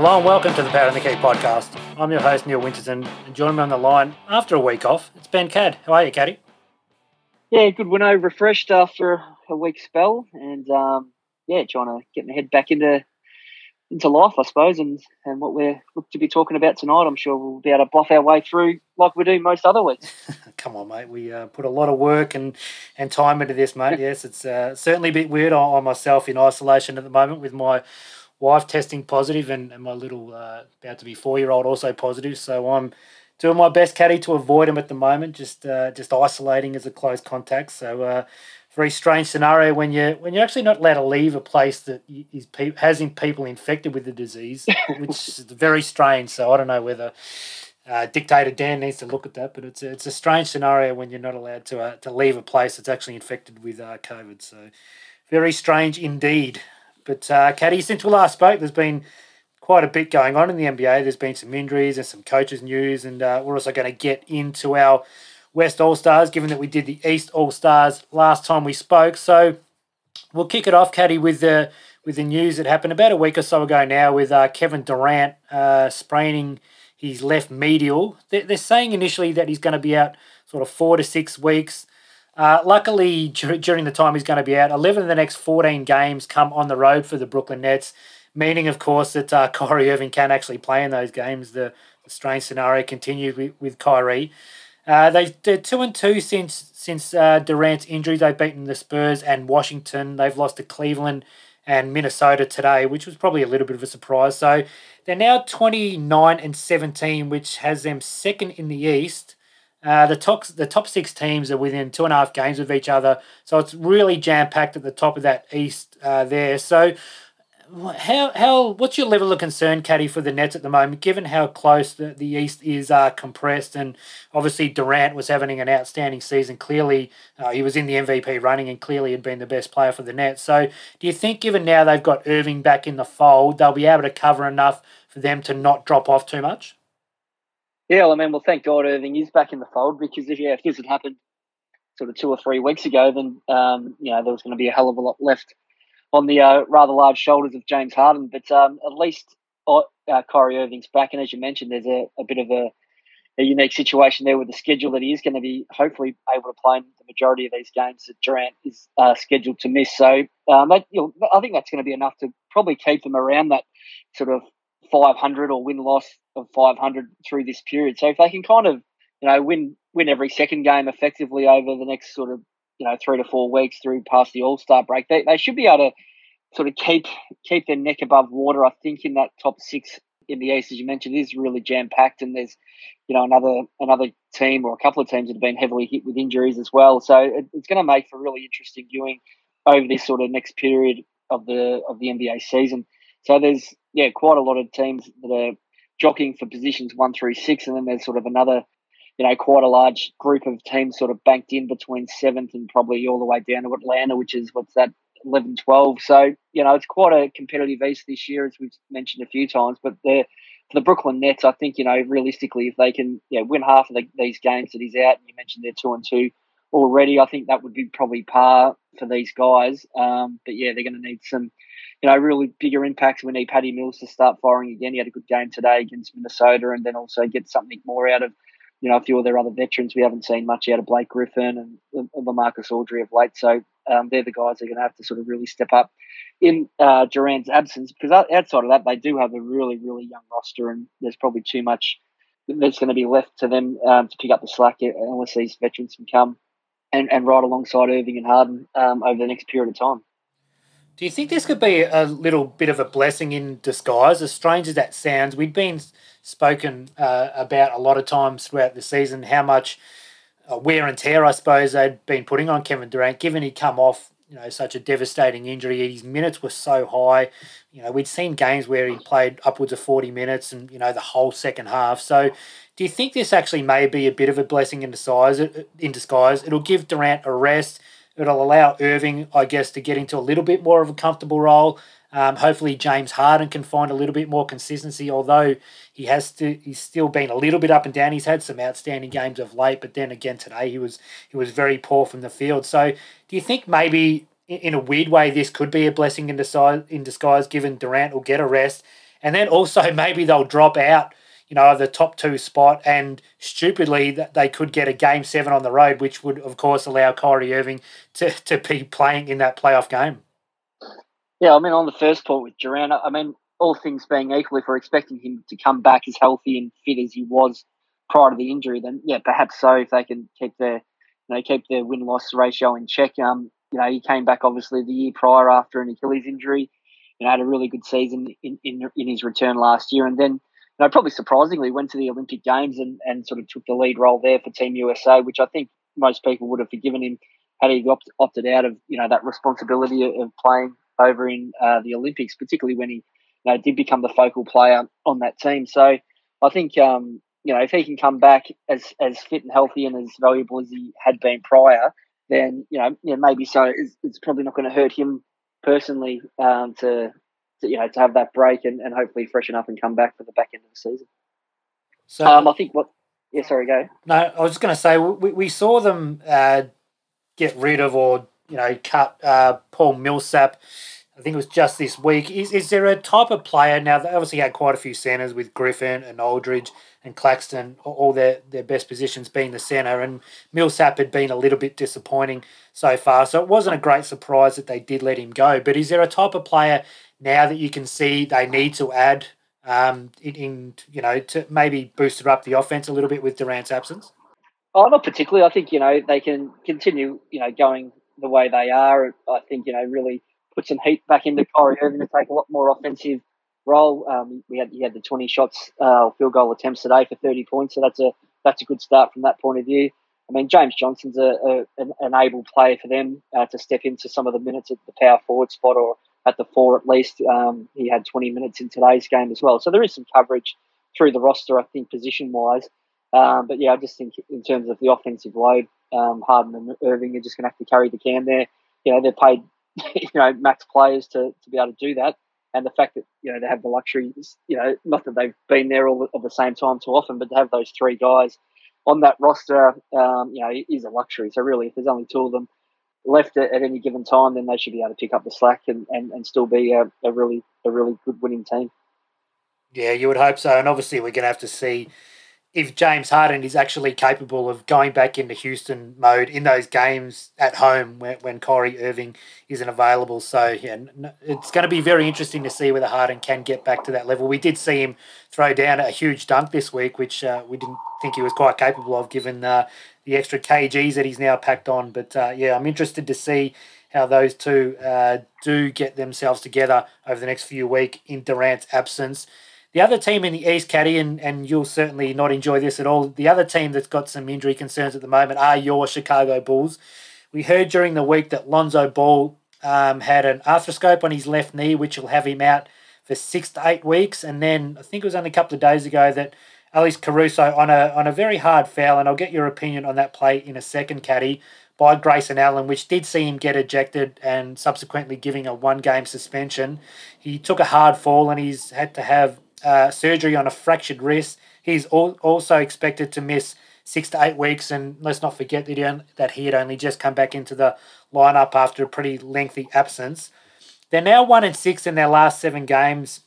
Hello and welcome to the Power and the Key podcast. I'm your host, Neil Winterton, and joining me on the line after a week off, it's Ben Cad. How are you, Caddy? Yeah, good winnow, refreshed after a week spell, and um, yeah, trying to get my head back into into life, I suppose, and, and what we're look to be talking about tonight. I'm sure we'll be able to bluff our way through like we do most other weeks. Come on, mate. We uh, put a lot of work and, and time into this, mate. yes, it's uh, certainly a bit weird on, myself in isolation at the moment with my wife testing positive and, and my little uh, about to be four year old also positive. So I'm doing my best, Caddy, to avoid him at the moment. Just uh, just isolating as a close contact. So uh, very strange scenario when you when you're actually not allowed to leave a place that is pe- has people infected with the disease, which is very strange. So I don't know whether uh, dictator Dan needs to look at that, but it's a, it's a strange scenario when you're not allowed to uh, to leave a place that's actually infected with uh, COVID. So very strange indeed. But uh, Caddy, since we last spoke, there's been quite a bit going on in the NBA. There's been some injuries and some coaches news, and uh, we're also going to get into our West All Stars, given that we did the East All Stars last time we spoke. So we'll kick it off, Caddy, with the with the news that happened about a week or so ago now with uh, Kevin Durant uh, spraining his left medial. They're, they're saying initially that he's going to be out sort of four to six weeks. Uh, luckily, during the time he's going to be out, 11 of the next 14 games come on the road for the Brooklyn Nets, meaning, of course, that uh, Kyrie Irving can actually play in those games. The, the strange scenario continued with, with Kyrie. Uh, they, they're two and two since since uh, Durant's injury. They've beaten the Spurs and Washington. They've lost to Cleveland and Minnesota today, which was probably a little bit of a surprise. So they're now 29 and 17, which has them second in the East. Uh, the top the top six teams are within two and a half games of each other, so it's really jam packed at the top of that East uh, there. So how how what's your level of concern, Caddy, for the Nets at the moment, given how close the, the East is uh, compressed, and obviously Durant was having an outstanding season. Clearly, uh, he was in the MVP running, and clearly had been the best player for the Nets. So, do you think, given now they've got Irving back in the fold, they'll be able to cover enough for them to not drop off too much? Yeah, well, I mean, well, thank God Irving is back in the fold because if yeah, if this had happened sort of two or three weeks ago, then um, you know there was going to be a hell of a lot left on the uh, rather large shoulders of James Harden. But um, at least uh, uh, Kyrie Irving's back, and as you mentioned, there's a, a bit of a, a, unique situation there with the schedule that he is going to be hopefully able to play in the majority of these games that Durant is uh, scheduled to miss. So um, that, you know, I think that's going to be enough to probably keep them around that sort of 500 or win loss of 500 through this period. So if they can kind of you know win win every second game effectively over the next sort of you know three to four weeks through past the All Star break, they, they should be able to sort of keep keep their neck above water. I think in that top six in the East, as you mentioned, is really jam packed, and there's you know another another team or a couple of teams that have been heavily hit with injuries as well. So it, it's going to make for really interesting viewing over this sort of next period of the of the NBA season. So there's yeah quite a lot of teams that are jockeying for positions one through six, and then there's sort of another you know, quite a large group of teams sort of banked in between seventh and probably all the way down to Atlanta, which is what's that, 11, 12. So, you know, it's quite a competitive East this year, as we've mentioned a few times. But the for the Brooklyn Nets, I think, you know, realistically, if they can know, win half of the, these games that he's out, and you mentioned they're two and two already, I think that would be probably par for these guys. Um, but yeah, they're going to need some, you know, really bigger impacts. We need Patty Mills to start firing again. He had a good game today against Minnesota and then also get something more out of you know, a few of their other veterans. We haven't seen much out of Blake Griffin and, LaMarcus Aldridge of late. So um, they're the guys that are going to have to sort of really step up in uh, Durant's absence because outside of that, they do have a really, really young roster and there's probably too much that's going to be left to them um, to pick up the slack unless these veterans can come and, and ride alongside Irving and Harden um, over the next period of time. Do you think this could be a little bit of a blessing in disguise? As strange as that sounds, we've been spoken uh, about a lot of times throughout the season how much uh, wear and tear, I suppose, they'd been putting on Kevin Durant, given he'd come off you know such a devastating injury. His minutes were so high. You know, we'd seen games where he played upwards of forty minutes, and you know the whole second half. So, do you think this actually may be a bit of a blessing in disguise? In disguise, it'll give Durant a rest. It'll allow Irving, I guess, to get into a little bit more of a comfortable role. Um, hopefully, James Harden can find a little bit more consistency, although he has to. He's still been a little bit up and down. He's had some outstanding games of late, but then again today he was he was very poor from the field. So, do you think maybe in a weird way this could be a blessing in disguise? In disguise, given Durant will get a rest, and then also maybe they'll drop out you know, the top two spot, and stupidly that they could get a game seven on the road, which would of course allow Kyrie Irving to, to be playing in that playoff game. Yeah, I mean, on the first point with Durant, I mean, all things being equal, if we're expecting him to come back as healthy and fit as he was prior to the injury, then yeah, perhaps so. If they can keep their, you know, keep their win loss ratio in check. Um, you know, he came back obviously the year prior after an Achilles injury. You know, had a really good season in, in, in his return last year, and then know, probably surprisingly went to the Olympic Games and, and sort of took the lead role there for Team USA, which I think most people would have forgiven him had he opt, opted out of you know that responsibility of playing over in uh, the Olympics, particularly when he you know did become the focal player on that team. So I think um, you know if he can come back as as fit and healthy and as valuable as he had been prior, then you know yeah maybe so it's, it's probably not going to hurt him personally um, to to, you know to have that break and, and hopefully freshen up and come back for the back end of the season. So um, I think what yeah sorry go no I was just going to say we, we saw them uh, get rid of or you know cut uh, Paul Millsap. I think it was just this week. Is, is there a type of player now? They obviously had quite a few centers with Griffin and Aldridge and Claxton, all their, their best positions being the center. And Millsap had been a little bit disappointing so far. So it wasn't a great surprise that they did let him go. But is there a type of player now that you can see they need to add um, in, in you know to maybe boost up the offense a little bit with Durant's absence? Oh, not particularly. I think you know they can continue you know going the way they are. I think you know really put some heat back into Kyrie Irving to take a lot more offensive role. Um, we had he had the twenty shots, uh, field goal attempts today for thirty points, so that's a that's a good start from that point of view. I mean, James Johnson's a, a an, able player for them uh, to step into some of the minutes at the power forward spot or at the four at least. Um, he had 20 minutes in today's game as well. So there is some coverage through the roster, I think, position wise. Um, but yeah, I just think in terms of the offensive load, um, Harden and Irving are just going to have to carry the can there. You know, they're paid, you know, max players to, to be able to do that. And the fact that, you know, they have the luxury, you know, not that they've been there all at the same time too often, but to have those three guys on that roster, um, you know, is a luxury. So really, if there's only two of them, left at, at any given time, then they should be able to pick up the slack and, and, and still be a, a really a really good winning team. Yeah, you would hope so. And obviously, we're going to have to see if James Harden is actually capable of going back into Houston mode in those games at home when, when Kyrie Irving isn't available. So, yeah, it's going to be very interesting to see whether Harden can get back to that level. We did see him throw down a huge dunk this week, which uh, we didn't think he was quite capable of given uh, the extra kgs that he's now packed on. But uh, yeah, I'm interested to see how those two uh, do get themselves together over the next few weeks in Durant's absence. The other team in the East, Caddy, and, and you'll certainly not enjoy this at all. The other team that's got some injury concerns at the moment are your Chicago Bulls. We heard during the week that Lonzo Ball um, had an arthroscope on his left knee, which will have him out for six to eight weeks. And then I think it was only a couple of days ago that Alex Caruso on a on a very hard foul, and I'll get your opinion on that play in a second, Caddy, by Grayson Allen, which did see him get ejected and subsequently giving a one game suspension. He took a hard fall and he's had to have uh, surgery on a fractured wrist. He's al- also expected to miss six to eight weeks, and let's not forget that he, on- that he had only just come back into the lineup after a pretty lengthy absence. They're now one and six in their last seven games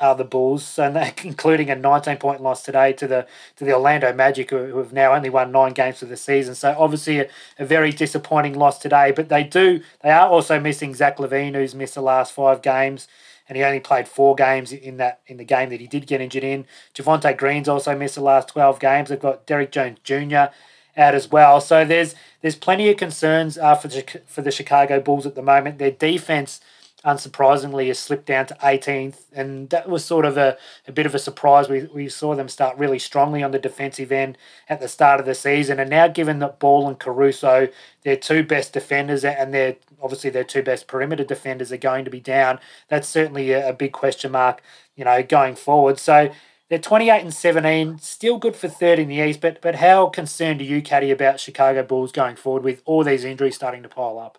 are the Bulls, so including a 19 point loss today to the to the Orlando Magic, who, have now only won nine games for the season. So obviously a, a, very disappointing loss today. But they do they are also missing Zach LaVine, who's missed the last five games, and he only played four games in that in the game that he did get injured in. Javonte Green's also missed the last 12 games. They've got Derrick Jones Jr. out as well. So there's there's plenty of concerns uh, for the, for the Chicago Bulls at the moment. Their defense unsurprisingly, has slipped down to 18th. And that was sort of a, a bit of a surprise. We, we saw them start really strongly on the defensive end at the start of the season. And now, given that Ball and Caruso, their two best defenders, and their obviously their two best perimeter defenders, are going to be down, that's certainly a, a big question mark, you know, going forward. So, they're 28 and 17, still good for third in the East, but but how concerned are you, Caddy, about Chicago Bulls going forward with all these injuries starting to pile up?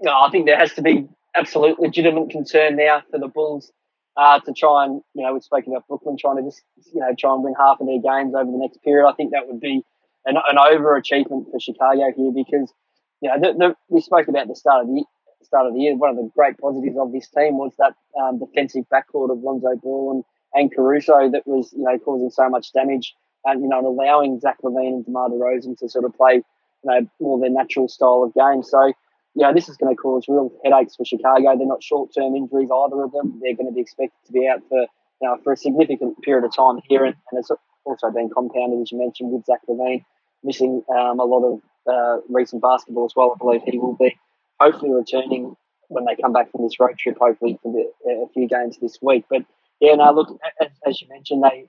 No, I think there has to be absolute legitimate concern now for the Bulls uh, to try and, you know, we've spoken about Brooklyn trying to just, you know, try and win half of their games over the next period. I think that would be an, an overachievement for Chicago here because, you know, the, the, we spoke about the start of the start of the year, one of the great positives of this team was that um, defensive backcourt of Lonzo Ball and, and Caruso that was, you know, causing so much damage and, you know, and allowing Zach LaVine and DeMar DeRozan to sort of play, you know, more their natural style of game. So, you know, this is going to cause real headaches for Chicago. They're not short-term injuries, either of them. They're going to be expected to be out for, you know, for a significant period of time here. And, and it's also been compounded, as you mentioned, with Zach LaVine missing um, a lot of uh, recent basketball as well. I believe he will be hopefully returning when they come back from this road trip, hopefully for the, a few games this week. But yeah, now look, as, as, you mentioned, they,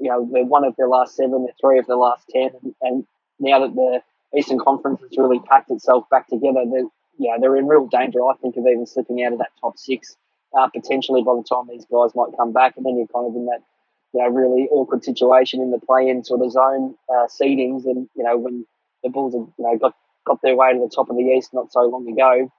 you know, they're one of their last seven, they're three of their last ten, and, and now that the Eastern Conference has really packed itself back together, they're, know, they're in real danger, I think, of even slipping out of that top six uh, potentially by the time these guys might come back, and then you're kind of in that you know, really awkward situation in the play-in sort of zone uh, seedings, and you know when the Bulls have you know got got their way to the top of the East not so long ago,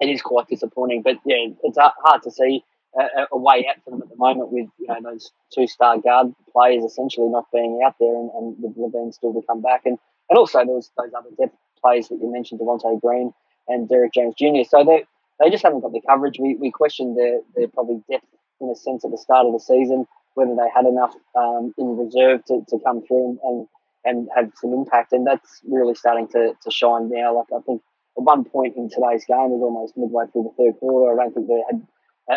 it is quite disappointing. But yeah, it's hard to see a, a way out for them at the moment with you know those two star guard players essentially not being out there, and, and with LaVine still to come back, and and also there was those other depth players that you mentioned, Devonte Green and Derek James Jr. So they they just haven't got the coverage. We we questioned their their probably depth in a sense at the start of the season whether they had enough um, in reserve to, to come through and, and have some impact. And that's really starting to, to shine now. Like I think at one point in today's game was almost midway through the third quarter. I don't think they had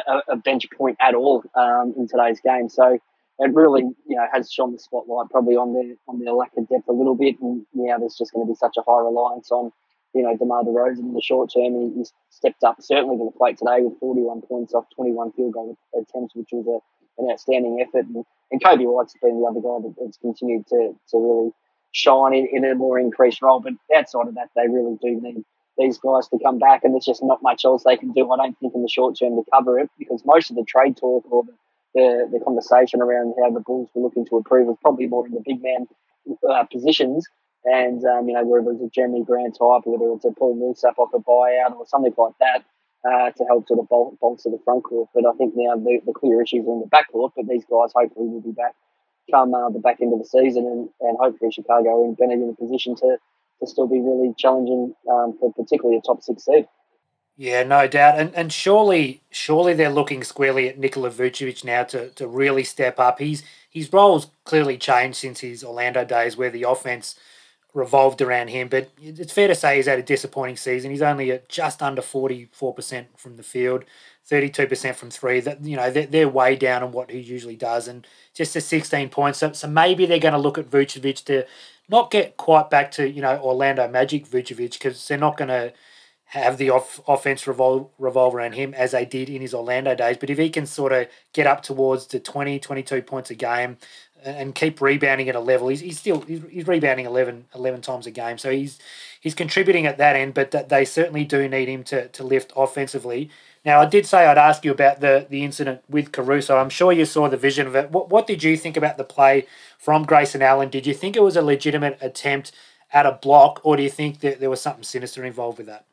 a, a bench point at all um, in today's game. So it really, you know, has shone the spotlight probably on their on their lack of depth a little bit. And now there's just going to be such a high reliance on, you know, DeMar DeRozan in the short term. He, he stepped up certainly to the plate today with 41 points off 21 field goal attempts, which was a an outstanding effort. And, and Coby White's been the other guy that, that's continued to, to really shine in, in a more increased role. But outside of that, they really do need these guys to come back, and there's just not much else they can do. I don't think in the short term to cover it because most of the trade talk or the, the, the conversation around how the Bulls were looking to improve was probably more in the big man uh, positions. And, um, you know, whether it's a Jerami Grant type, whether it's a Paul Millsap off a buyout or something like that, uh, to help sort of bol- bolster the front court. But I think now the, the clear issues are in the back court, but these guys hopefully will be back come uh, the back end of the season and, and hopefully Chicago and Bennett in a position to, to still be really challenging um, for particularly a top six seed. Yeah, no doubt. And and surely surely they're looking squarely at Nikola Vucevic now to, to really step up. He's his role's clearly changed since his Orlando days where the offense – revolved around him. But it's fair to say he's had a disappointing season. He's only at just under 44% from the field, 32% from three. That You know, they're, they're way down on what he usually does. And just a 16 points. So, so maybe they're going to look at Vucevic to not get quite back to, you know, Orlando Magic Vucevic because they're not going to have the off, offense revolve, revolve around him as they did in his Orlando days. But if he can sort of get up towards the 20, 22 points a game, and keep rebounding at a level. He's, he's still he's, rebounding 11, 11 times a game, so he's he's contributing at that end. But that they certainly do need him to, to lift offensively. Now, I did say I'd ask you about the the incident with Caruso. I'm sure you saw the vision of it. What what did you think about the play from Grayson Allen? Did you think it was a legitimate attempt at a block, or do you think that there was something sinister involved with that?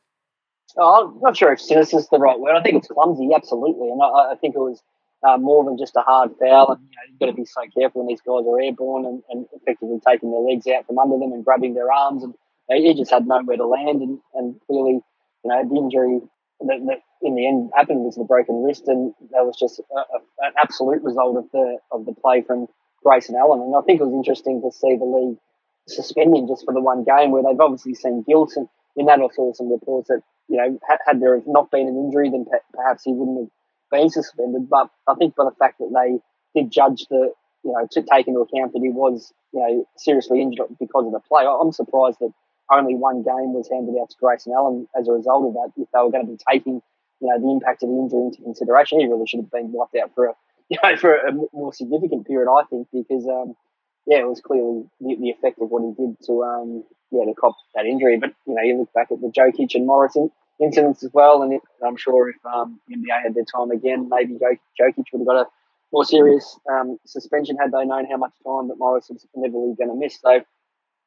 Oh, I'm not sure if sinister is the right word. I think it's clumsy, absolutely, and I, I think it was uh, more than just a hard foul. And you know, you've got to be so careful when these guys are airborne and, and effectively taking their legs out from under them and grabbing their arms. And he just had nowhere to land. And, and clearly, you know, the injury that, that in the end happened was the broken wrist, and that was just a, a, an absolute result of the of the play from Grayson Allen. And I think it was interesting to see the league suspending just for the one game where they've obviously seen guilt. And in that, I saw some reports that you know had, had there not been an injury, then perhaps he wouldn't have been suspended. But I think by the fact that they did judge the, you know, to take into account that he was, you know, seriously injured because of the play, I'm surprised that only one game was handed out to Grayson Allen as a result of that. If they were going to be taking, you know, the impact of the injury into consideration, he really should have been wiped out for a, you know, for a more significant period, I think, because, um, yeah, it was clearly the, the effect of what he did to, um, yeah, to cop that injury. But you know, you look back at the Jokic and Morrison incidents as well. And I'm sure if um, NBA had their time again, maybe Jokic would have got a more serious um, suspension had they known how much time that Morris was inevitably going to miss. So,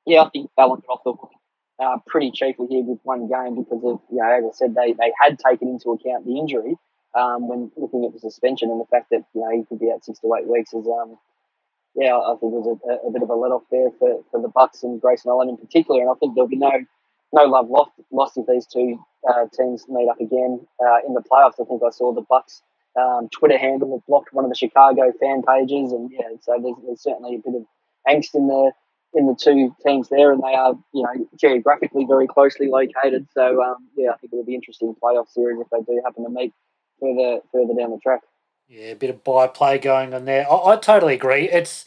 yeah, I think Allen got off the hook uh, pretty cheaply here with one game because of, you know, as I said, they, they had taken into account the injury um, when looking at the suspension and the fact that, you know, he could be out six to eight weeks is, um, yeah, I think it was a, a, bit of a let off there for, for the Bucks and Grayson Allen in particular. And I think there'll be no no love lost, lost if these two uh, teams meet up again uh, in the playoffs. I think I saw the Bucks um, Twitter handle blocked one of the Chicago fan pages, and yeah, so there's, there's certainly a bit of angst in the in the two teams there, and they are you know geographically very closely located. So um, yeah, I think it will be interesting playoff series if they do happen to meet further further down the track. Yeah, a bit of by play going on there. I, I totally agree. It's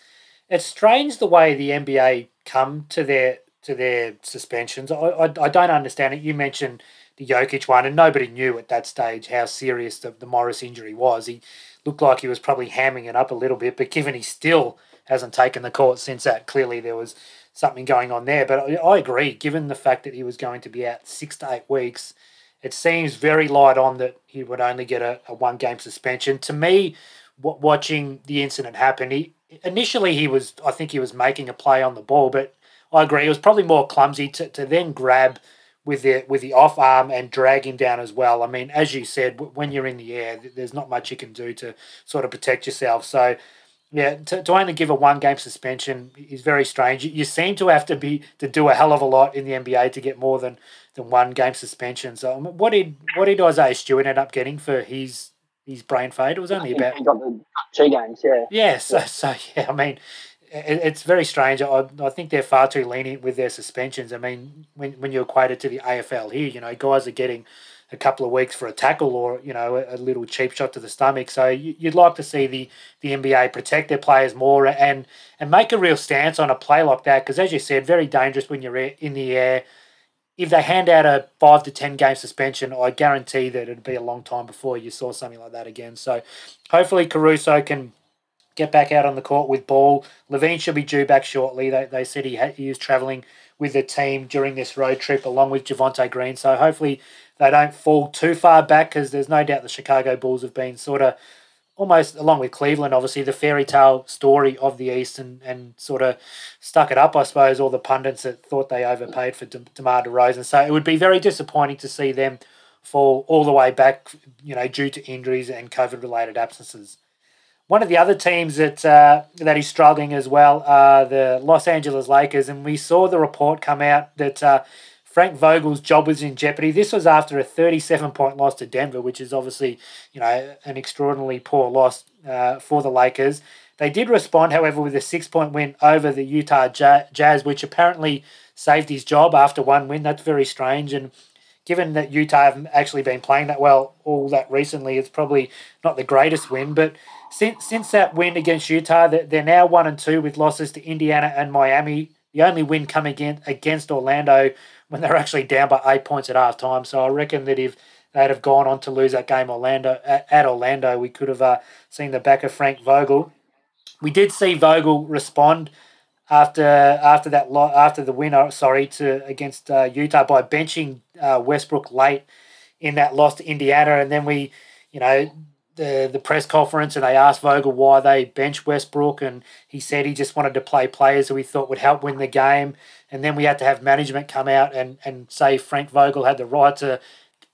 it's strange the way the NBA come to their to their suspensions. I, I, I don't understand it. You mentioned the Jokic one, and nobody knew at that stage how serious the, the Morris injury was. He looked like he was probably hamming it up a little bit, but given he still hasn't taken the court since that, clearly there was something going on there. But I, I agree, given the fact that he was going to be out six to eight weeks, it seems very light on that he would only get a, a one game suspension. To me, w- watching the incident happen, he initially he was I think he was making a play on the ball, but I agree it was probably more clumsy to, to then grab with the with the off arm and drag him down as well. I mean, as you said, when you're in the air, there's not much you can do to sort of protect yourself. So. Yeah, to, to only give a one game suspension is very strange. You, you seem to have to be to do a hell of a lot in the NBA to get more than than one game suspension. So um, what did what did Isaiah Stewart end up getting for his his brain fade? It was only about he got the two games. Yeah. Yeah. So so yeah. I mean, it, it's very strange. I, I think they're far too lenient with their suspensions. I mean, when when you equate it to the AFL here, you know, guys are getting a couple of weeks for a tackle or you know a, a little cheap shot to the stomach. So you, would like to see the the NBA protect their players more and and make a real stance on a play like that because as you said, very dangerous when you're in the air if they hand out a five to ten game suspension, I guarantee that it'd be a long time before you saw something like that again. So hopefully Caruso can get back out on the court with ball. LaVine should be due back shortly. They, they said he, had, he was travelling with the team during this road trip along with Javonte Green. So hopefully they don't fall too far back because there's no doubt the Chicago Bulls have been sort of almost along with Cleveland, obviously the fairy tale story of the East, and, and sort of stuck it up, I suppose, all the pundits that thought they overpaid for De- DeMar DeRozan. So it would be very disappointing to see them fall all the way back, you know, due to injuries and COVID related absences. One of the other teams that uh, that is struggling as well are the Los Angeles Lakers, and we saw the report come out that uh, Frank Vogel's job was in jeopardy. This was after a 37 point loss to Denver, which is obviously, you know, an extraordinarily poor loss uh, for the Lakers. They did respond, however, with a six point win over the Utah Jazz, which apparently saved his job after one win. That's very strange. And given that Utah haven't actually been playing that well all that recently, it's probably not the greatest win. But since since that win against Utah, they're now one and two with losses to Indiana and Miami. The only win coming against, against Orlando when they were actually down by eight points at half time. So I reckon that if they'd have gone on to lose that game Orlando at, at Orlando, we could have uh, seen the back of Frank Vogel. We did see Vogel respond after after that lo- after the winner, sorry, to against uh, Utah by benching uh, Westbrook late in that loss to Indiana, and then we, you know, the the press conference and they asked Vogel why they benched Westbrook, and he said he just wanted to play players who he thought would help win the game. And then we had to have management come out and, and say Frank Vogel had the right to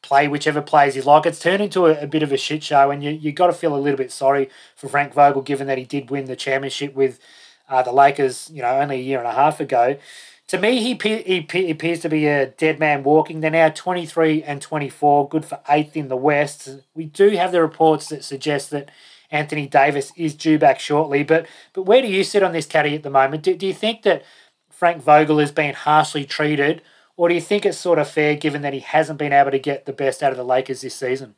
play whichever players he like. It's turned into a, a bit of a shit show, and you you got to feel a little bit sorry for Frank Vogel, given that he did win the championship with uh, the Lakers, you know, only a year and a half ago. To me, he, he, he appears to be a dead man walking. They're now 23 and 24, good for eighth in the West. We do have the reports that suggest that Anthony Davis is due back shortly. But but where do you sit on this caddy at the moment? Do, do you think that Frank Vogel has been harshly treated, or do you think it's sort of fair given that he hasn't been able to get the best out of the Lakers this season?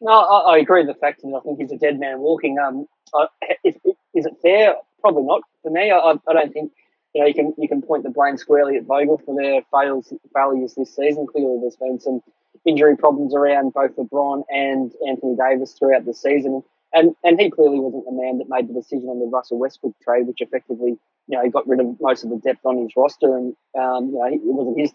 No, I, I agree with the fact that I think he's a dead man walking. Um, uh, is, is it fair? Probably not for me. I, I don't think you know, you can you can point the blame squarely at Vogel for their fails, failures this season. Clearly, there's been some injury problems around both LeBron and Anthony Davis throughout the season, and and he clearly wasn't the man that made the decision on the Russell Westbrook trade, which effectively you know he got rid of most of the depth on his roster, and um, you know it wasn't his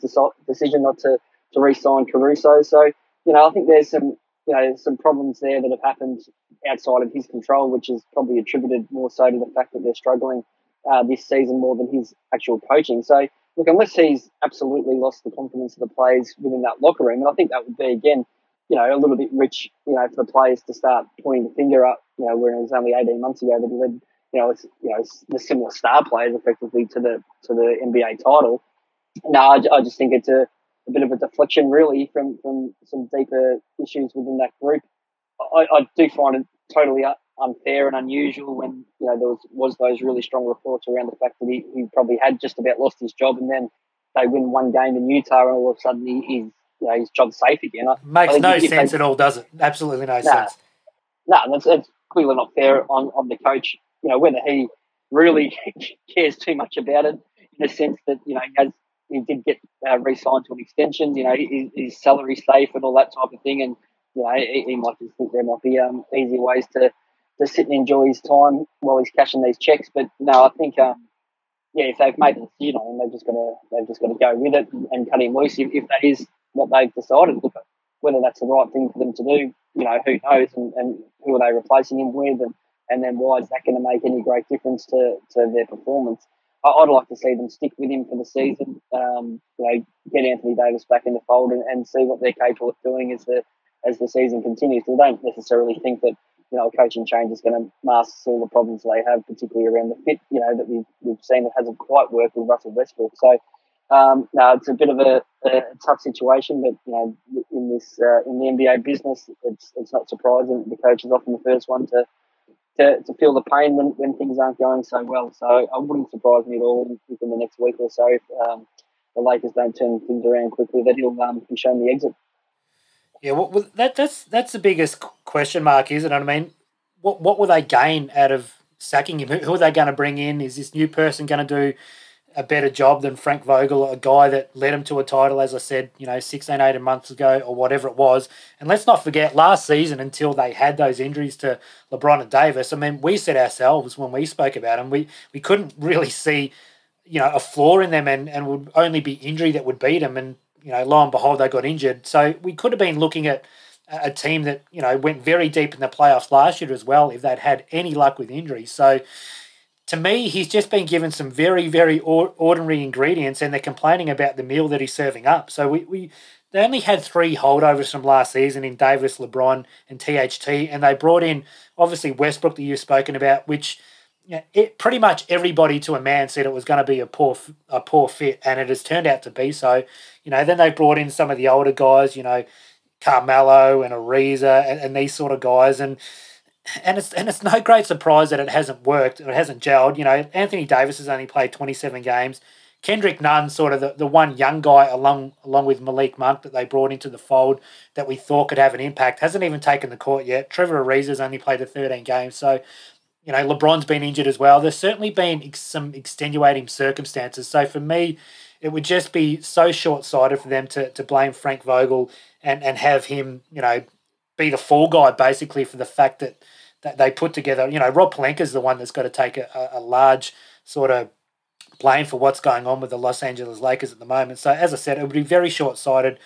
decision not to to re-sign Caruso. So you know I think there's some you know some problems there that have happened outside of his control, which is probably attributed more so to the fact that they're struggling uh, this season more than his actual coaching. So, look, unless he's absolutely lost the confidence of the players within that locker room, and I think that would be again, you know, a little bit rich, you know, for the players to start pointing the finger up, you know, where it was only eighteen months ago that he led, you know, it's, you know, the similar star players effectively to the to the NBA title. no, I, I just think it's a, a, bit of a deflection, really, from, from some deeper issues within that group. I, I do find it totally unfair and unusual when you know there was, was those really strong reports around the fact that he, he probably had just about lost his job, and then they win one game in Utah, and all of a sudden he, he's you know his job's safe again. Makes no sense they, at all, does it? Absolutely no nah, sense. No, nah, that's, that's clearly not fair on, on the coach. You know whether he really cares too much about it in the sense that you know he has he did get uh, re-signed to an extension. You know his, his salary safe and all that type of thing, and you know he, he might just think there might be um, easier ways to to sit and enjoy his time while he's cashing these checks. But no, I think um, yeah, if they've made the decision on him, they've just got to they've just to go with it and cut him loose if, if that is what they've decided. Look, whether that's the right thing for them to do, you know, who knows? And, and who are they replacing him with? And, and then why is that going to make any great difference to, to their performance? I, would like to see them stick with him for the season. Um, you know, get Anthony Davis back in the fold and, and see what they're capable of doing as the as the season continues. They don't necessarily think that you know, coaching change is going to mask all the problems they have, particularly around the fit, you know, that we've, we've seen that hasn't quite worked with Russell Westbrook. So, um, no, it's a bit of a, a, tough situation, but, you know, in this, uh, in the NBA business, it's, it's not surprising that the coach is often the first one to, to, to feel the pain when, when things aren't going so well. So I wouldn't surprise me at all within the next week or so if um, the Lakers don't turn things around quickly that he'll um, be shown the exit. Yeah, well, that that's that's the biggest question mark, isn't it? I mean, what what will they gain out of sacking him? Who, who are they going to bring in? Is this new person going to do a better job than Frank Vogel, a guy that led him to a title, as I said, you know, 16, 18 months ago or whatever it was. And let's not forget last season until they had those injuries to LeBron and Davis. I mean, we said ourselves when we spoke about them, we, we couldn't really see, you know, a flaw in them and, and would only be injury that would beat them. And you know, lo and behold, they got injured. So we could have been looking at a team that you know went very deep in the playoffs last year as well if they'd had any luck with injuries. So to me, he's just been given some very very ordinary ingredients, and they're complaining about the meal that he's serving up. So we. we they only had three holdovers from last season in Davis, LeBron, and THT, and they brought in obviously Westbrook that you've spoken about, which it pretty much everybody to a man said it was going to be a poor a poor fit, and it has turned out to be so. You know, then they brought in some of the older guys, you know, Carmelo and Ariza and, and these sort of guys, and and it's and it's no great surprise that it hasn't worked, it hasn't gelled. You know, Anthony Davis has only played twenty seven games. Kendrick Nunn, sort of the, the one young guy along along with Malik Monk that they brought into the fold that we thought could have an impact, hasn't even taken the court yet. Trevor Ariza's only played the 13 games. So you know, LeBron's been injured as well. There's certainly been some extenuating circumstances. So for me, it would just be so short sighted for them to, to blame Frank Vogel and, and have him, you know, be the fall guy basically for the fact that, that they put together, you know, Rob is the one that's got to take a, a large sort of blame for what's going on with the Los Angeles Lakers at the moment. So as I said, it would be very short sighted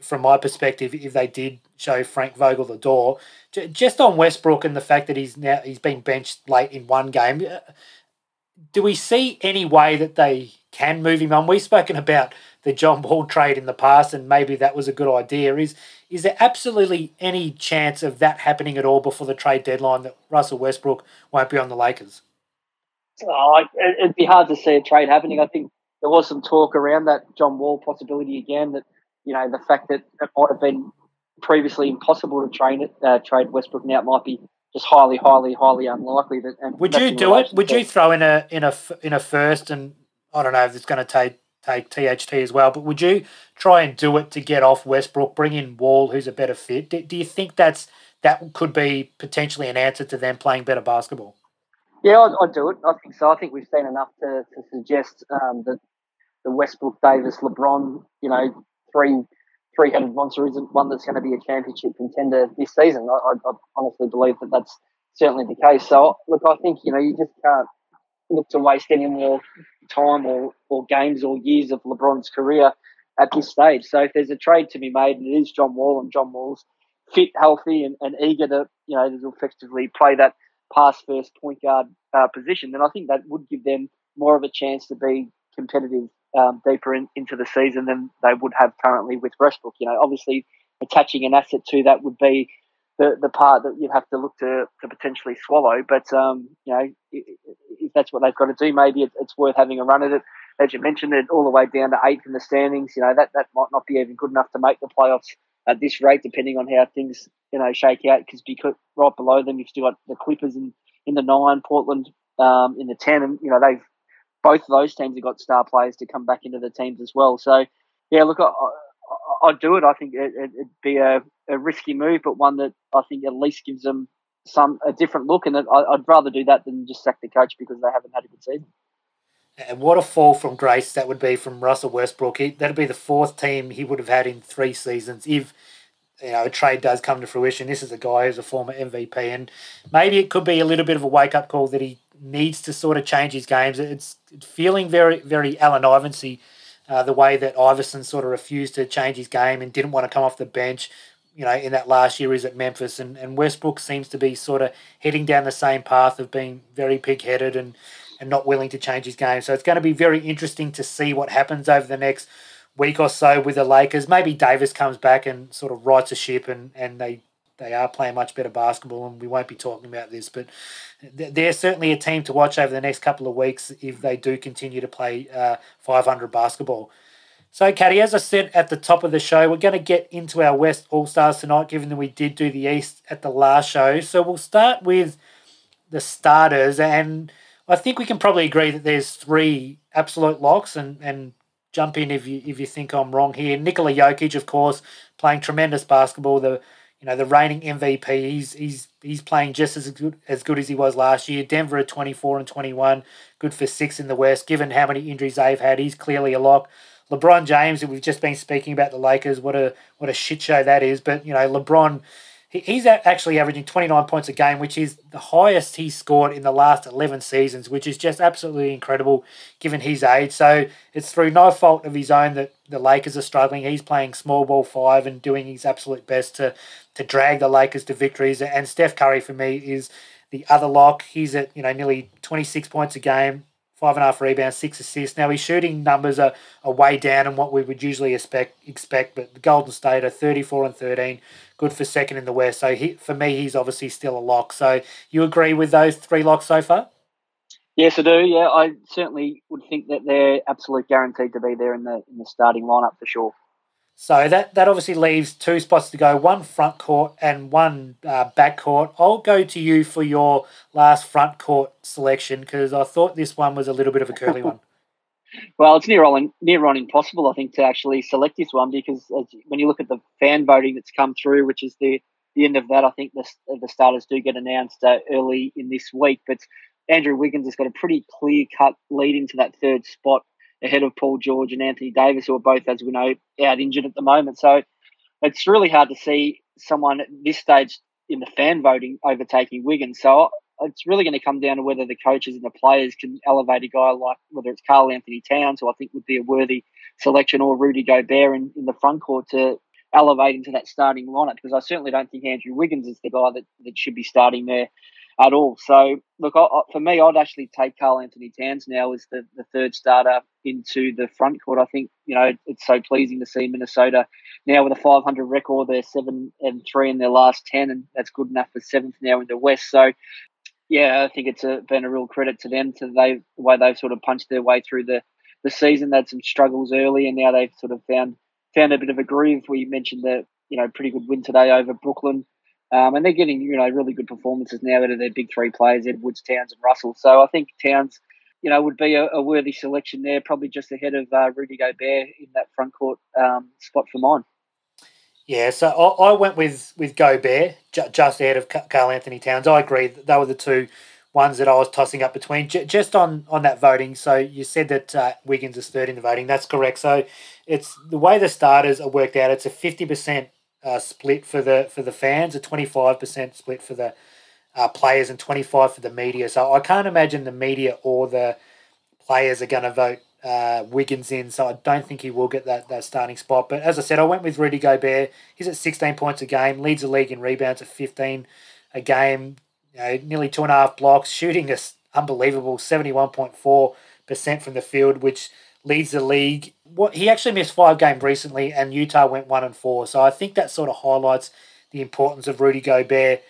from my perspective if they did show Frank Vogel the door just on Westbrook and the fact that he's now he's been benched late in one game, uh, do we see any way that they can move him on? We've spoken about the John Wall trade in the past, and maybe that was a good idea. Is is there absolutely any chance of that happening at all before the trade deadline that Russell Westbrook won't be on the Lakers? Oh, it'd be hard to see a trade happening. I think there was some talk around that John Wall possibility again. That you know the fact that it might have been previously impossible to train it, uh, trade Westbrook now it might be just highly, highly, highly unlikely. That and would you do it? Would you throw in a in a in a first and I don't know if it's going to take take THT as well, but would you try and do it to get off Westbrook, bring in Wall, who's a better fit? Do, do you think that's that could be potentially an answer to them playing better basketball? Yeah, I'd, I'd do it. I think so. I think we've seen enough to, to suggest um, that the Westbrook, Davis, LeBron, you know, three three-headed monster isn't one that's going to be a championship contender this season. I, I, I honestly believe that that's certainly the case. So, look, I think you know you just can't look to waste any more time or, or games or years of LeBron's career at this stage. So, if there's a trade to be made, and it is John Wall, and John Wall's fit, healthy, and, and eager to you know to effectively play that pass first point guard uh, position, then I think that would give them more of a chance to be competitive um, deeper in, into the season than they would have currently with Westbrook. You know, obviously attaching an asset to that would be the, the part that you'd have to look to, to potentially swallow. But um, you know, if that's what they've got to do, maybe it's worth having a run at it as you mentioned, it all the way down to eighth in the standings. You know that that might not be even good enough to make the playoffs at this rate, depending on how things you know shake out. Because because right below them, you've still got the Clippers in in the nine, Portland um, in the ten, and you know they've both of those teams have got star players to come back into the teams as well. So yeah, look, I, I'd do it. I think it, would be a, a risky move, but one that I think at least gives them some a different look. And I'd rather do that than just sack the coach because they haven't had a good season. And what a fall from grace that would be from Russell Westbrook. He, that'd be the fourth team he would have had in three seasons if you know a trade does come to fruition. This is a guy who's a former MVP, and maybe it could be a little bit of a wake up call that he needs to sort of change his games. It's feeling very very Allen Iversy. Uh, the way that Iverson sort of refused to change his game and didn't want to come off the bench, you know, in that last year he's at Memphis. And, and Westbrook seems to be sort of heading down the same path of being very pig headed and and not willing to change his game. So it's going to be very interesting to see what happens over the next week or so with the Lakers. Maybe Davis comes back and sort of rights a ship and, and they they are playing much better basketball, and we won't be talking about this, but they're certainly a team to watch over the next couple of weeks if they do continue to play uh, 500 basketball. So, Caddy, as I said at the top of the show, we're going to get into our West All Stars tonight, given that we did do the East at the last show. So, we'll start with the starters, and I think we can probably agree that there's three absolute locks, and, and jump in if you if you think I'm wrong here. Nikola Jokic, of course, playing tremendous basketball. The you know the reigning MVP. He's he's he's playing just as good as good as he was last year. Denver at 24 and 21, good for six in the West. Given how many injuries they've had, he's clearly a lock. LeBron James, we've just been speaking about the Lakers. What a what a shit show that is. But you know LeBron he's actually averaging 29 points a game, which is the highest he's scored in the last 11 seasons, which is just absolutely incredible given his age. So it's through no fault of his own that the Lakers are struggling. He's playing small ball five and doing his absolute best to, to drag the Lakers to victories. And Steph Curry, for me, is the other lock. He's at, you know, nearly 26 points a game, five and a half rebounds, six assists. Now his shooting numbers are, are way down in what we would usually expect expect, but the Golden State are 34 and 13, good for second in the West. So he, for me, he's obviously still a lock. So you agree with those three locks so far? Yes, I do. Yeah, I certainly would think that they're absolute guaranteed to be there in the in the starting lineup for sure. So that, that obviously leaves two spots to go, one front court and one uh, back court. I'll go to you for your last front court selection because I thought this one was a little bit of a curly one. Well, it's near on near on impossible, I think, to actually select this one because when you look at the fan voting that's come through, which is the the end of that, I think the the starters do get announced uh, early in this week. But Andrew Wiggins has got a pretty clear cut lead into that third spot ahead of Paul George and Anthony Davis, who are both, as we know, out injured at the moment. So it's really hard to see someone at this stage in the fan voting overtaking Wiggins. So it's really going to come down to whether the coaches and the players can elevate a guy like whether it's Karl-Anthony Towns, who I think would be a worthy selection, or Rudy Gobert in, in the front court to elevate into that starting lineup. Because I certainly don't think Andrew Wiggins is the guy that, that should be starting there at all. So, look, I, I, for me, I'd actually take Karl-Anthony Towns now as the, the third starter into the front court. I think, you know, it's so pleasing to see Minnesota now with a 500 record. They're 7 and 3 in their last 10, and that's good enough for seventh now in the West. So, yeah, I think it's a, been a real credit to them to they, the way they've sort of punched their way through the, the season. They had some struggles early, and now they've sort of found found a bit of a groove. We mentioned the you know pretty good win today over Brooklyn. Um, and they're getting, you know, really good performances now out of their big three players, Edwards, Towns, and Russell. So I think Towns, you know, would be a, a worthy selection there, probably just ahead of uh, Rudy Gobert in that front court um, spot for mine. Yeah, so I, I went with with Gobert just ahead of Karl-Anthony Towns. I agree that they were the two ones that I was tossing up between. J- just on on that voting, so you said that uh, Wiggins is third in the voting. That's correct. So it's the way the starters are worked out. It's a fifty percent uh, split for the for the fans, a twenty five percent split for the uh, players, and twenty five for the media. So I can't imagine the media or the players are going to vote uh, Wiggins in. So I don't think he will get that that starting spot. But as I said, I went with Rudy Gobert. He's at sixteen points a game, leads the league in rebounds at fifteen a game. You know, nearly two and a half blocks, shooting a unbelievable seventy one point four percent from the field, which leads the league. What he actually missed five games recently, and Utah went one and four. So I think that sort of highlights the importance of Rudy Gobert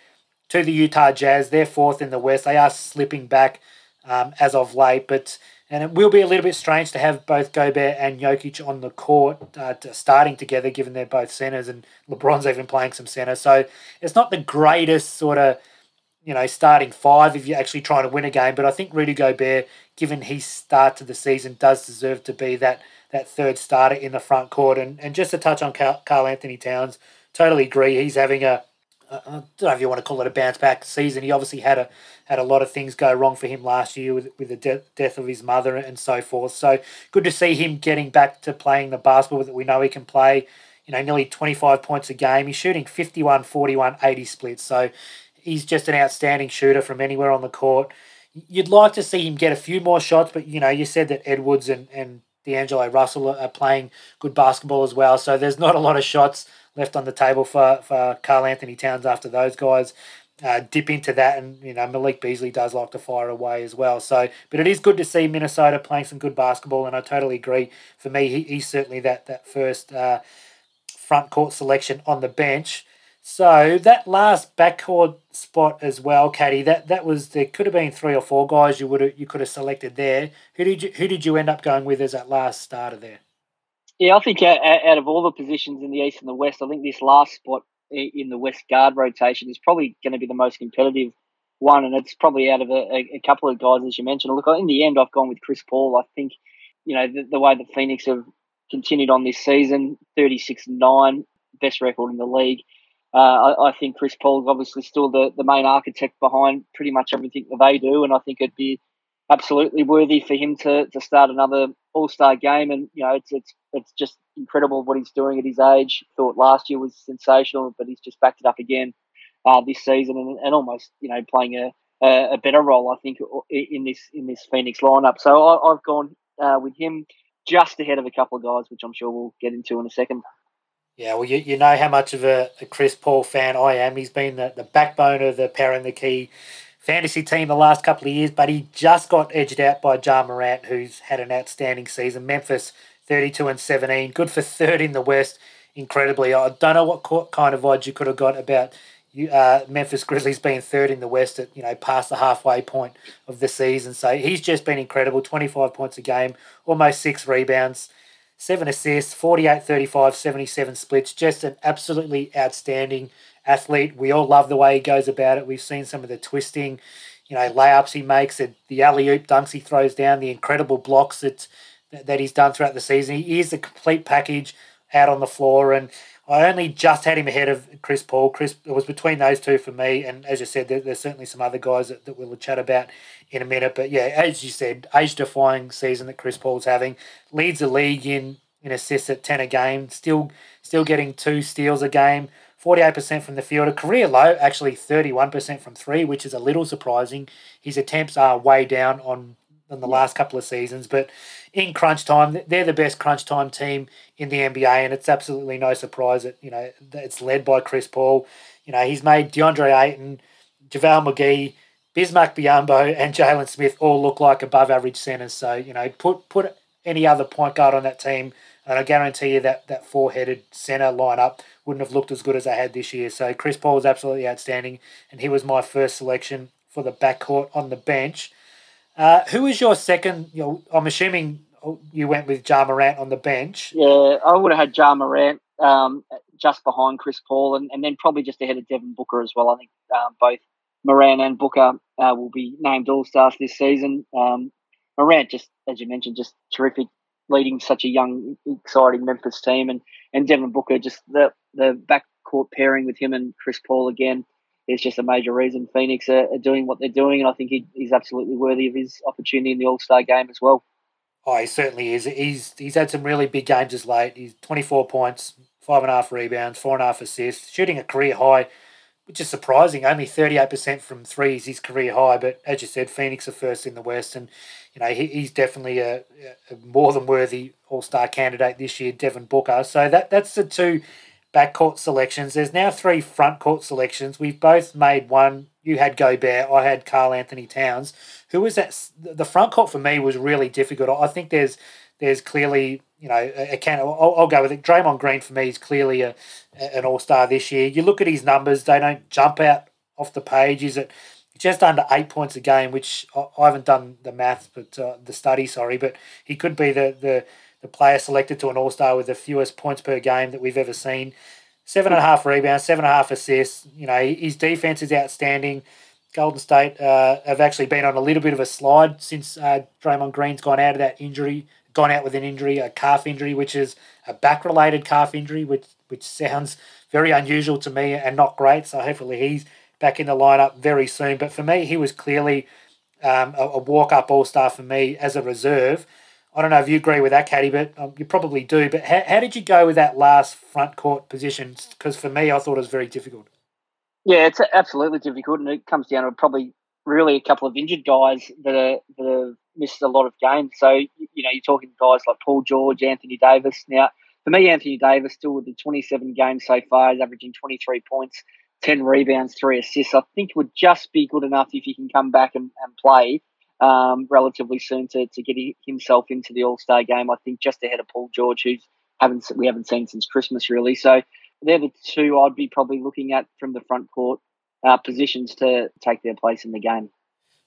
to the Utah Jazz. They're fourth in the West. They are slipping back um, as of late, but And it will be a little bit strange to have both Gobert and Jokic on the court uh, starting together, given they're both centers, and LeBron's even playing some center. So it's not the greatest sort of, you know, starting five if you're actually trying to win a game. But I think Rudy Gobert, given his start to the season, does deserve to be that that third starter in the front court. And and just to touch on Karl-Anthony Towns, totally agree. He's having a I don't know if you want to call it a bounce back season. He obviously had a had a lot of things go wrong for him last year with with the de- death of his mother and so forth. So good to see him getting back to playing the basketball that we know he can play. You know, nearly 25 points a game. He's shooting 51, 41, 80 splits. So he's just an outstanding shooter from anywhere on the court. You'd like to see him get a few more shots, but you know, you said that Edwards and, and D'Angelo Russell are playing good basketball as well. So there's not a lot of shots left on the table for, for Karl-Anthony Towns after those guys. Uh, dip into that, and you know Malik Beasley does like to fire away as well. So, but it is good to see Minnesota playing some good basketball, and I totally agree. For me, he, he's certainly that that first uh, front court selection on the bench. So that last backcourt spot as well, Caddy. That that was there could have been three or four guys you would you could have selected there. Who did you who did you end up going with as that last starter there? Yeah, I think out, of all the positions in the East and the West, I think this last spot in the West guard rotation is probably going to be the most competitive one, and it's probably out of a, a couple of guys as you mentioned. Look, in the end, I've gone with Chris Paul. I think you know the, the way that Phoenix have continued on this season, thirty six nine, best record in the league. Uh, I, I, think Chris Paul is obviously still the, the main architect behind pretty much everything that they do, and I think it'd be absolutely worthy for him to, to start another All Star game. And you know, it's it's it's just incredible what he's doing at his age. Thought last year was sensational, but he's just backed it up again uh, this season, and, and almost you know playing a, a, better role, I think, in this in this Phoenix lineup. So I, have gone uh, with him just ahead of a couple of guys, which I'm sure we'll get into in a second. Yeah, well, you, you know how much of a, a Chris Paul fan I am. He's been the, the backbone of the power and the key fantasy team the last couple of years, but he just got edged out by Ja Morant, who's had an outstanding season. Memphis, 32 and 17, good for third in the West. Incredibly, I don't know what kind of odds you could have got about uh, Memphis Grizzlies being third in the West at you know past the halfway point of the season. So he's just been incredible. 25 points a game, almost six rebounds, seven assists, 48, 35, 77 splits. Just an absolutely outstanding athlete. We all love the way he goes about it. We've seen some of the twisting, you know, layups he makes, the alley oop dunks he throws down, the incredible blocks that that he's done throughout the season. He is a complete package out on the floor, and I only just had him ahead of Chris Paul. Chris it was between those two for me, and as you said, there, there's certainly some other guys that, that we'll chat about in a minute. But yeah, as you said, age defying season that Chris Paul's having leads the league in in assists at ten a game. Still still getting two steals a game. 48% from the field, a career low, actually 31% from three, which is a little surprising. His attempts are way down on, on the last couple of seasons, but in crunch time, they're the best crunch time team in the NBA, and it's absolutely no surprise that you know it's led by Chris Paul. You know he's made DeAndre Ayton, JaVale McGee, Bismack Biyombo, and Jalen Smith all look like above average centers. So you know put put any other point guard on that team, and I guarantee you that that four headed center lineup wouldn't have looked as good as they had this year. So Chris Paul was absolutely outstanding, and he was my first selection for the backcourt on the bench. Uh, who is your second? You know, I'm assuming you went with Ja Morant on the bench. Yeah, I would have had Ja Morant um, just behind Chris Paul, and, and then probably just ahead of Devin Booker as well. I think um, both Morant and Booker uh, will be named All Stars this season. Um, Morant, just as you mentioned, just terrific, leading such a young, exciting Memphis team, and and Devin Booker, just the the backcourt pairing with him and Chris Paul again is just a major reason Phoenix are, are doing what they're doing, and I think he, he's absolutely worthy of his opportunity in the All Star game as well. Oh, he certainly is. He's he's had some really big games as late. He's twenty four points, five and a half rebounds, four and a half assists, shooting a career high, which is surprising. Only thirty eight percent from three is his career high. But as you said, Phoenix are first in the West, and you know he, he's definitely a, a more than worthy All Star candidate this year, Devin Booker. So that that's the two backcourt selections. There's now three frontcourt selections. We've both made one. You had Gobert. I had Karl-Anthony Towns. Who was that? The frontcourt for me was really difficult. I think there's there's clearly you know a, a can. I'll, I'll, go with it. Draymond Green for me is clearly a, an all star this year. You look at his numbers; they don't jump out off the page. Is it just under eight points a game, which I, haven't done the maths, but uh, the study, sorry, but he could be the, the, the player selected to an All Star with the fewest points per game that we've ever seen. Seven and a half rebounds, seven and a half assists. You know, his defense is outstanding. Golden State uh, have actually been on a little bit of a slide since uh, Draymond Green's gone out of that injury, gone out with an injury, a calf injury, which is a back-related calf injury, which which sounds very unusual to me and not great. So hopefully he's back in the lineup very soon. But for me, he was clearly um, a, a walk-up All-Star for me as a reserve. I don't know if you agree with that, Caddy, but um, you probably do. But how, how did you go with that last front court position? Because for me, I thought it was very difficult. Yeah, it's absolutely difficult, and it comes down to probably really a couple of injured guys that are that have missed a lot of games. So you know, you're talking guys like Paul George, Anthony Davis. Now, for me, Anthony Davis still with the 27 games so far is averaging 23 points, 10 rebounds, three assists. I think would just be good enough if he can come back and, and play um, relatively soon to, to get himself into the All Star game. I think just ahead of Paul George, who's haven't we haven't seen since Christmas really. So they're the two I'd be probably looking at from the front court uh, positions to take their place in the game.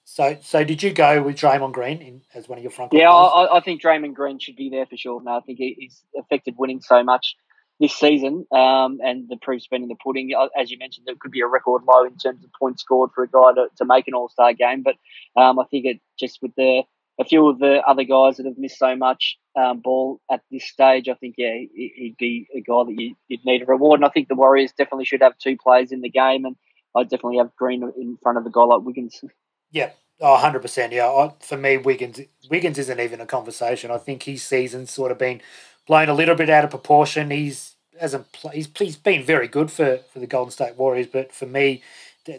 So, so did you go with Draymond Green in, as one of your front? Yeah, I, I, think Draymond Green should be there for sure. No, I think he's affected winning so much this season, um, and the proof's been in the pudding. Uh, as you mentioned, it could be a record low in terms of points scored for a guy to, to make an All Star game, but um, I think it just with the a few of the other guys that have missed so much um, ball at this stage, I think, yeah, he'd be a guy that you, would need a reward. And I think the Warriors definitely should have two players in the game, and I definitely have Green in front of a guy like Wiggins. Yeah, oh, 100%. Yeah, I, for me, Wiggins Wiggins isn't even a conversation. I think his season's sort of been blown a little bit out of proportion. He's hasn't he's, he's been very good for, for the Golden State Warriors, but for me,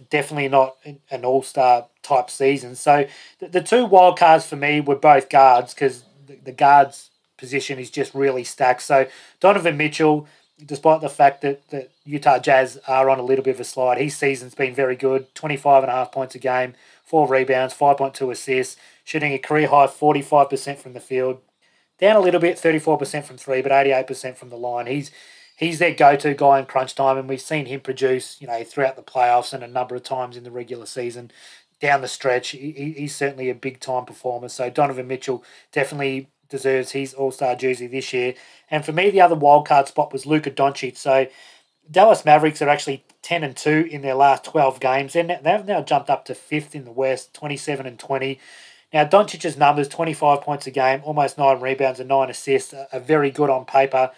definitely not an all star type season. So the, the two wild cards for me were both guards because the, the guards position is just really stacked. So Donovan Mitchell, despite the fact that the Utah Jazz are on a little bit of a slide, his season's been very good 25 and a half points a game, four rebounds, 5.2 assists, shooting a career high 45% from the field. Down a little bit, 34% from three, but 88% from the line. He's he's their go-to guy in crunch time, and we've seen him produce, you know, throughout the playoffs and a number of times in the regular season. Down the stretch, he, he's certainly a big-time performer. So Donovan Mitchell definitely deserves his All-Star jersey this year. And for me, the other wildcard spot was Luka Doncic. So Dallas Mavericks are actually 10 and 2 in their last 12 games. And They've now jumped up to fifth in the West, 27 and 20. Now, Doncic's numbers 25 points a game, almost nine rebounds and nine assists are very good on paper.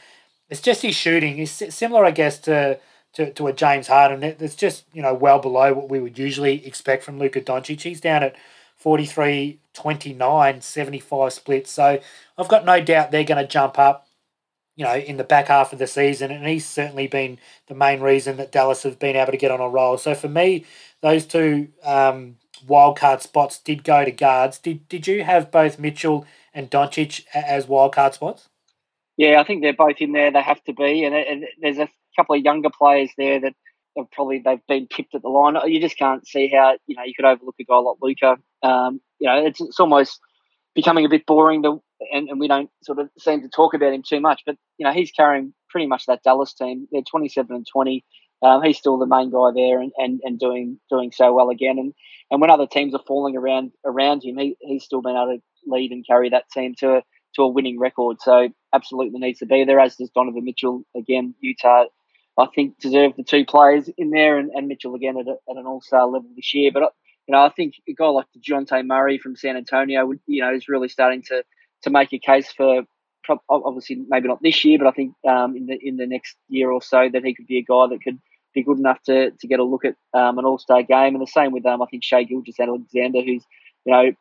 It's just his shooting. is similar, I guess, to, to, to a James Harden. It's just, you know, well below what we would usually expect from Luka Doncic. He's down at 43, 29, 75 split. So I've got no doubt they're going to jump up, you know, in the back half of the season. And he's certainly been the main reason that Dallas have been able to get on a roll. So for me, those two um, wildcard spots did go to guards. Did, did you have both Mitchell and Doncic as wildcard spots? Yeah, I think they're both in there. They have to be, and, and there's a couple of younger players there that have probably they've been pipped at the line. You just can't see how you know you could overlook a guy like Luka. Um, you know, it's, it's almost becoming a bit boring to, and, and we don't sort of seem to talk about him too much. But you know, he's carrying pretty much that Dallas team. They're 27 and 20. Um, he's still the main guy there and, and, and doing doing so well again. And and when other teams are falling around around him, he, he's still been able to lead and carry that team to a, to a winning record. So absolutely needs to be there, as does Donovan Mitchell. Again, Utah, I think, deserve the two players in there, and, and Mitchell again at, a, at an All Star level this year. But you know, I think a guy like Dejounte Murray from San Antonio, would, you know, is really starting to to make a case for obviously maybe not this year, but I think um, in the in the next year or so that he could be a guy that could be good enough to to get a look at um, an All Star game. And the same with um, I think Shai Gilgeous-Alexander, who's you know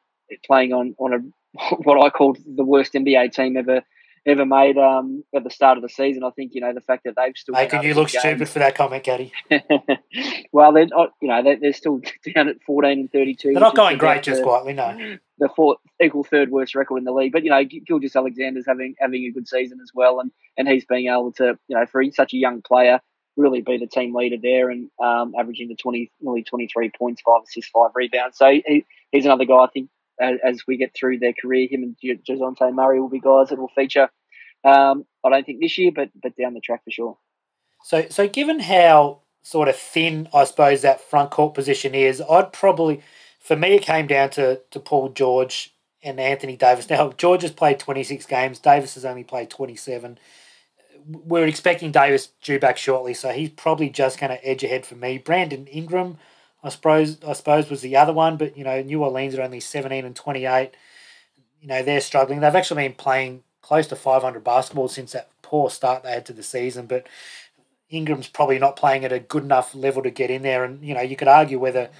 playing on on a what I called the worst NBA team ever ever made um, at the start of the season. I think you know the fact that they've still making you look stupid for that comment, Caddy. well, they're not, you know they're, they're, still down at fourteen and thirty two. They're not going great, just the, quietly. No, the fourth equal third worst record in the league. But you know, Gilgeous-Alexander's having having a good season as well, and and he's being able to you know for such a young player really be the team leader there and um, averaging the 20 nearly 23 points five assists five rebounds so he, he's another guy I think as, as we get through their career. Him and Dejounte Murray will be guys that will feature. Um, I don't think this year, but but down the track for sure. So so given how sort of thin, I suppose, that front court position is, I'd probably, for me, it came down to, to Paul George and Anthony Davis. Now, George has played 26 games, Davis has only played 27. We're expecting Davis due back shortly, so he's probably just going to edge ahead for me. Brandon Ingram, I suppose, I suppose was the other one, but you know, New Orleans are only 17 and 28. You know, they're struggling. They've actually been playing close to 500 basketball since that poor start they had to the season, but Ingram's probably not playing at a good enough level to get in there. And, you know, you could argue whether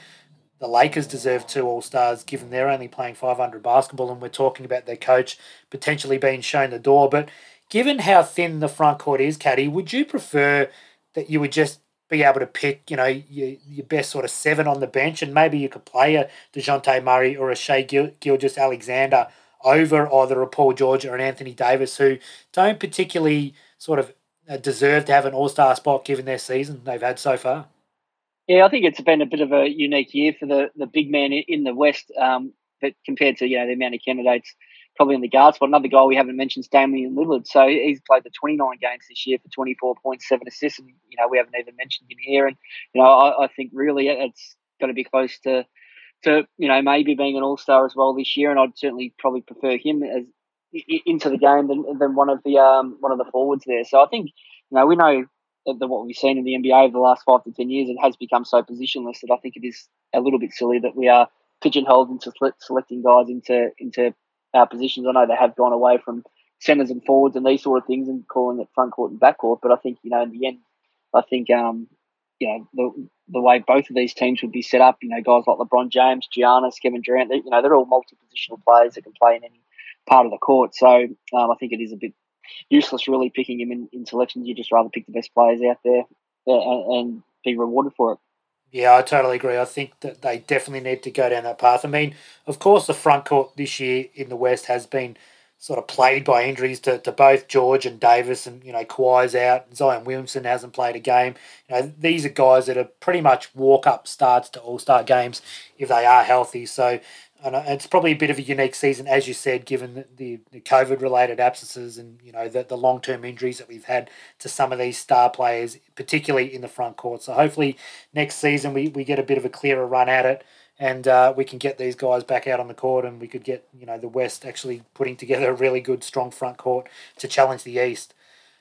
the Lakers deserve two All Stars given they're only playing 500 basketball and we're talking about their coach potentially being shown the door. But given how thin the front court is, Caddy, would you prefer that you would just be able to pick, you know, your, your best sort of seven on the bench and maybe you could play a Dejounte Murray or a Shai Gil- Gilgeous Alexander over either a Paul George or an Anthony Davis who don't particularly sort of uh, deserve to have an All Star spot given their season they've had so far. Yeah, I think it's been a bit of a unique year for the, the big man in the West, um, but compared to you know the amount of candidates probably in the guard spot. Another guy we haven't mentioned is Damian Lillard. So he's played the 29 games this year for 24.7 assists, and you know we haven't even mentioned him here. And you know I, I think really it's got to be close to to you know maybe being an All Star as well this year. And I'd certainly probably prefer him as into the game than, than one of the um, one of the forwards there. So I think you know we know that what we've seen in the NBA over the last five to ten years, it has become so positionless that I think it is a little bit silly that we are pigeonholed into selecting guys into into our positions. I know they have gone away from centers and forwards and these sort of things and calling it front court and back court, but I think you know in the end, I think um, you know the the way both of these teams would be set up, you know, guys like LeBron James, Giannis, Kevin Durant, they, you know, they're all multi-positional players that can play in any part of the court. So um, I think it is a bit useless really picking him in, in selections. You just rather pick the best players out there and, and be rewarded for it. Yeah, I totally agree. I think that they definitely need to go down that path. I mean, of course, the front court this year in the West has been sort of plagued by injuries to, to both George and Davis, and you know Kawhi's out. Zion Williamson hasn't played a game. You know these are guys that are pretty much walk up starts to All Star games if they are healthy. So and it's probably a bit of a unique season, as you said, given the, the, the COVID related absences and you know the, the long term injuries that we've had to some of these star players, particularly in the front court. So hopefully next season we, we get a bit of a clearer run at it and uh, we can get these guys back out on the court and we could get you know the West actually putting together a really good strong front court to challenge the East.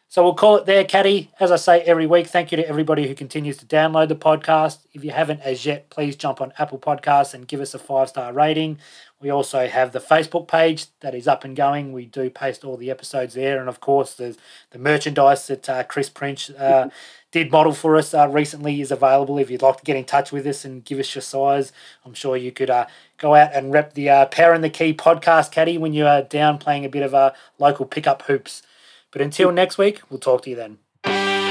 So we'll call it there, Caddy. As I say every week, thank you to everybody who continues to download the podcast. If you haven't as yet, please jump on Apple Podcasts and give us a five star rating. We also have the Facebook page that is up and going. We do post all the episodes there, and of course, the the merchandise that uh, Chris Prince uh, did model for us uh, recently is available. If you'd like to get in touch with us and give us your size, I'm sure you could uh, go out and rep the uh, Power and the Key podcast, Caddy, when you are down playing a bit of a uh, local pickup hoops. But until next week, we'll talk to you then.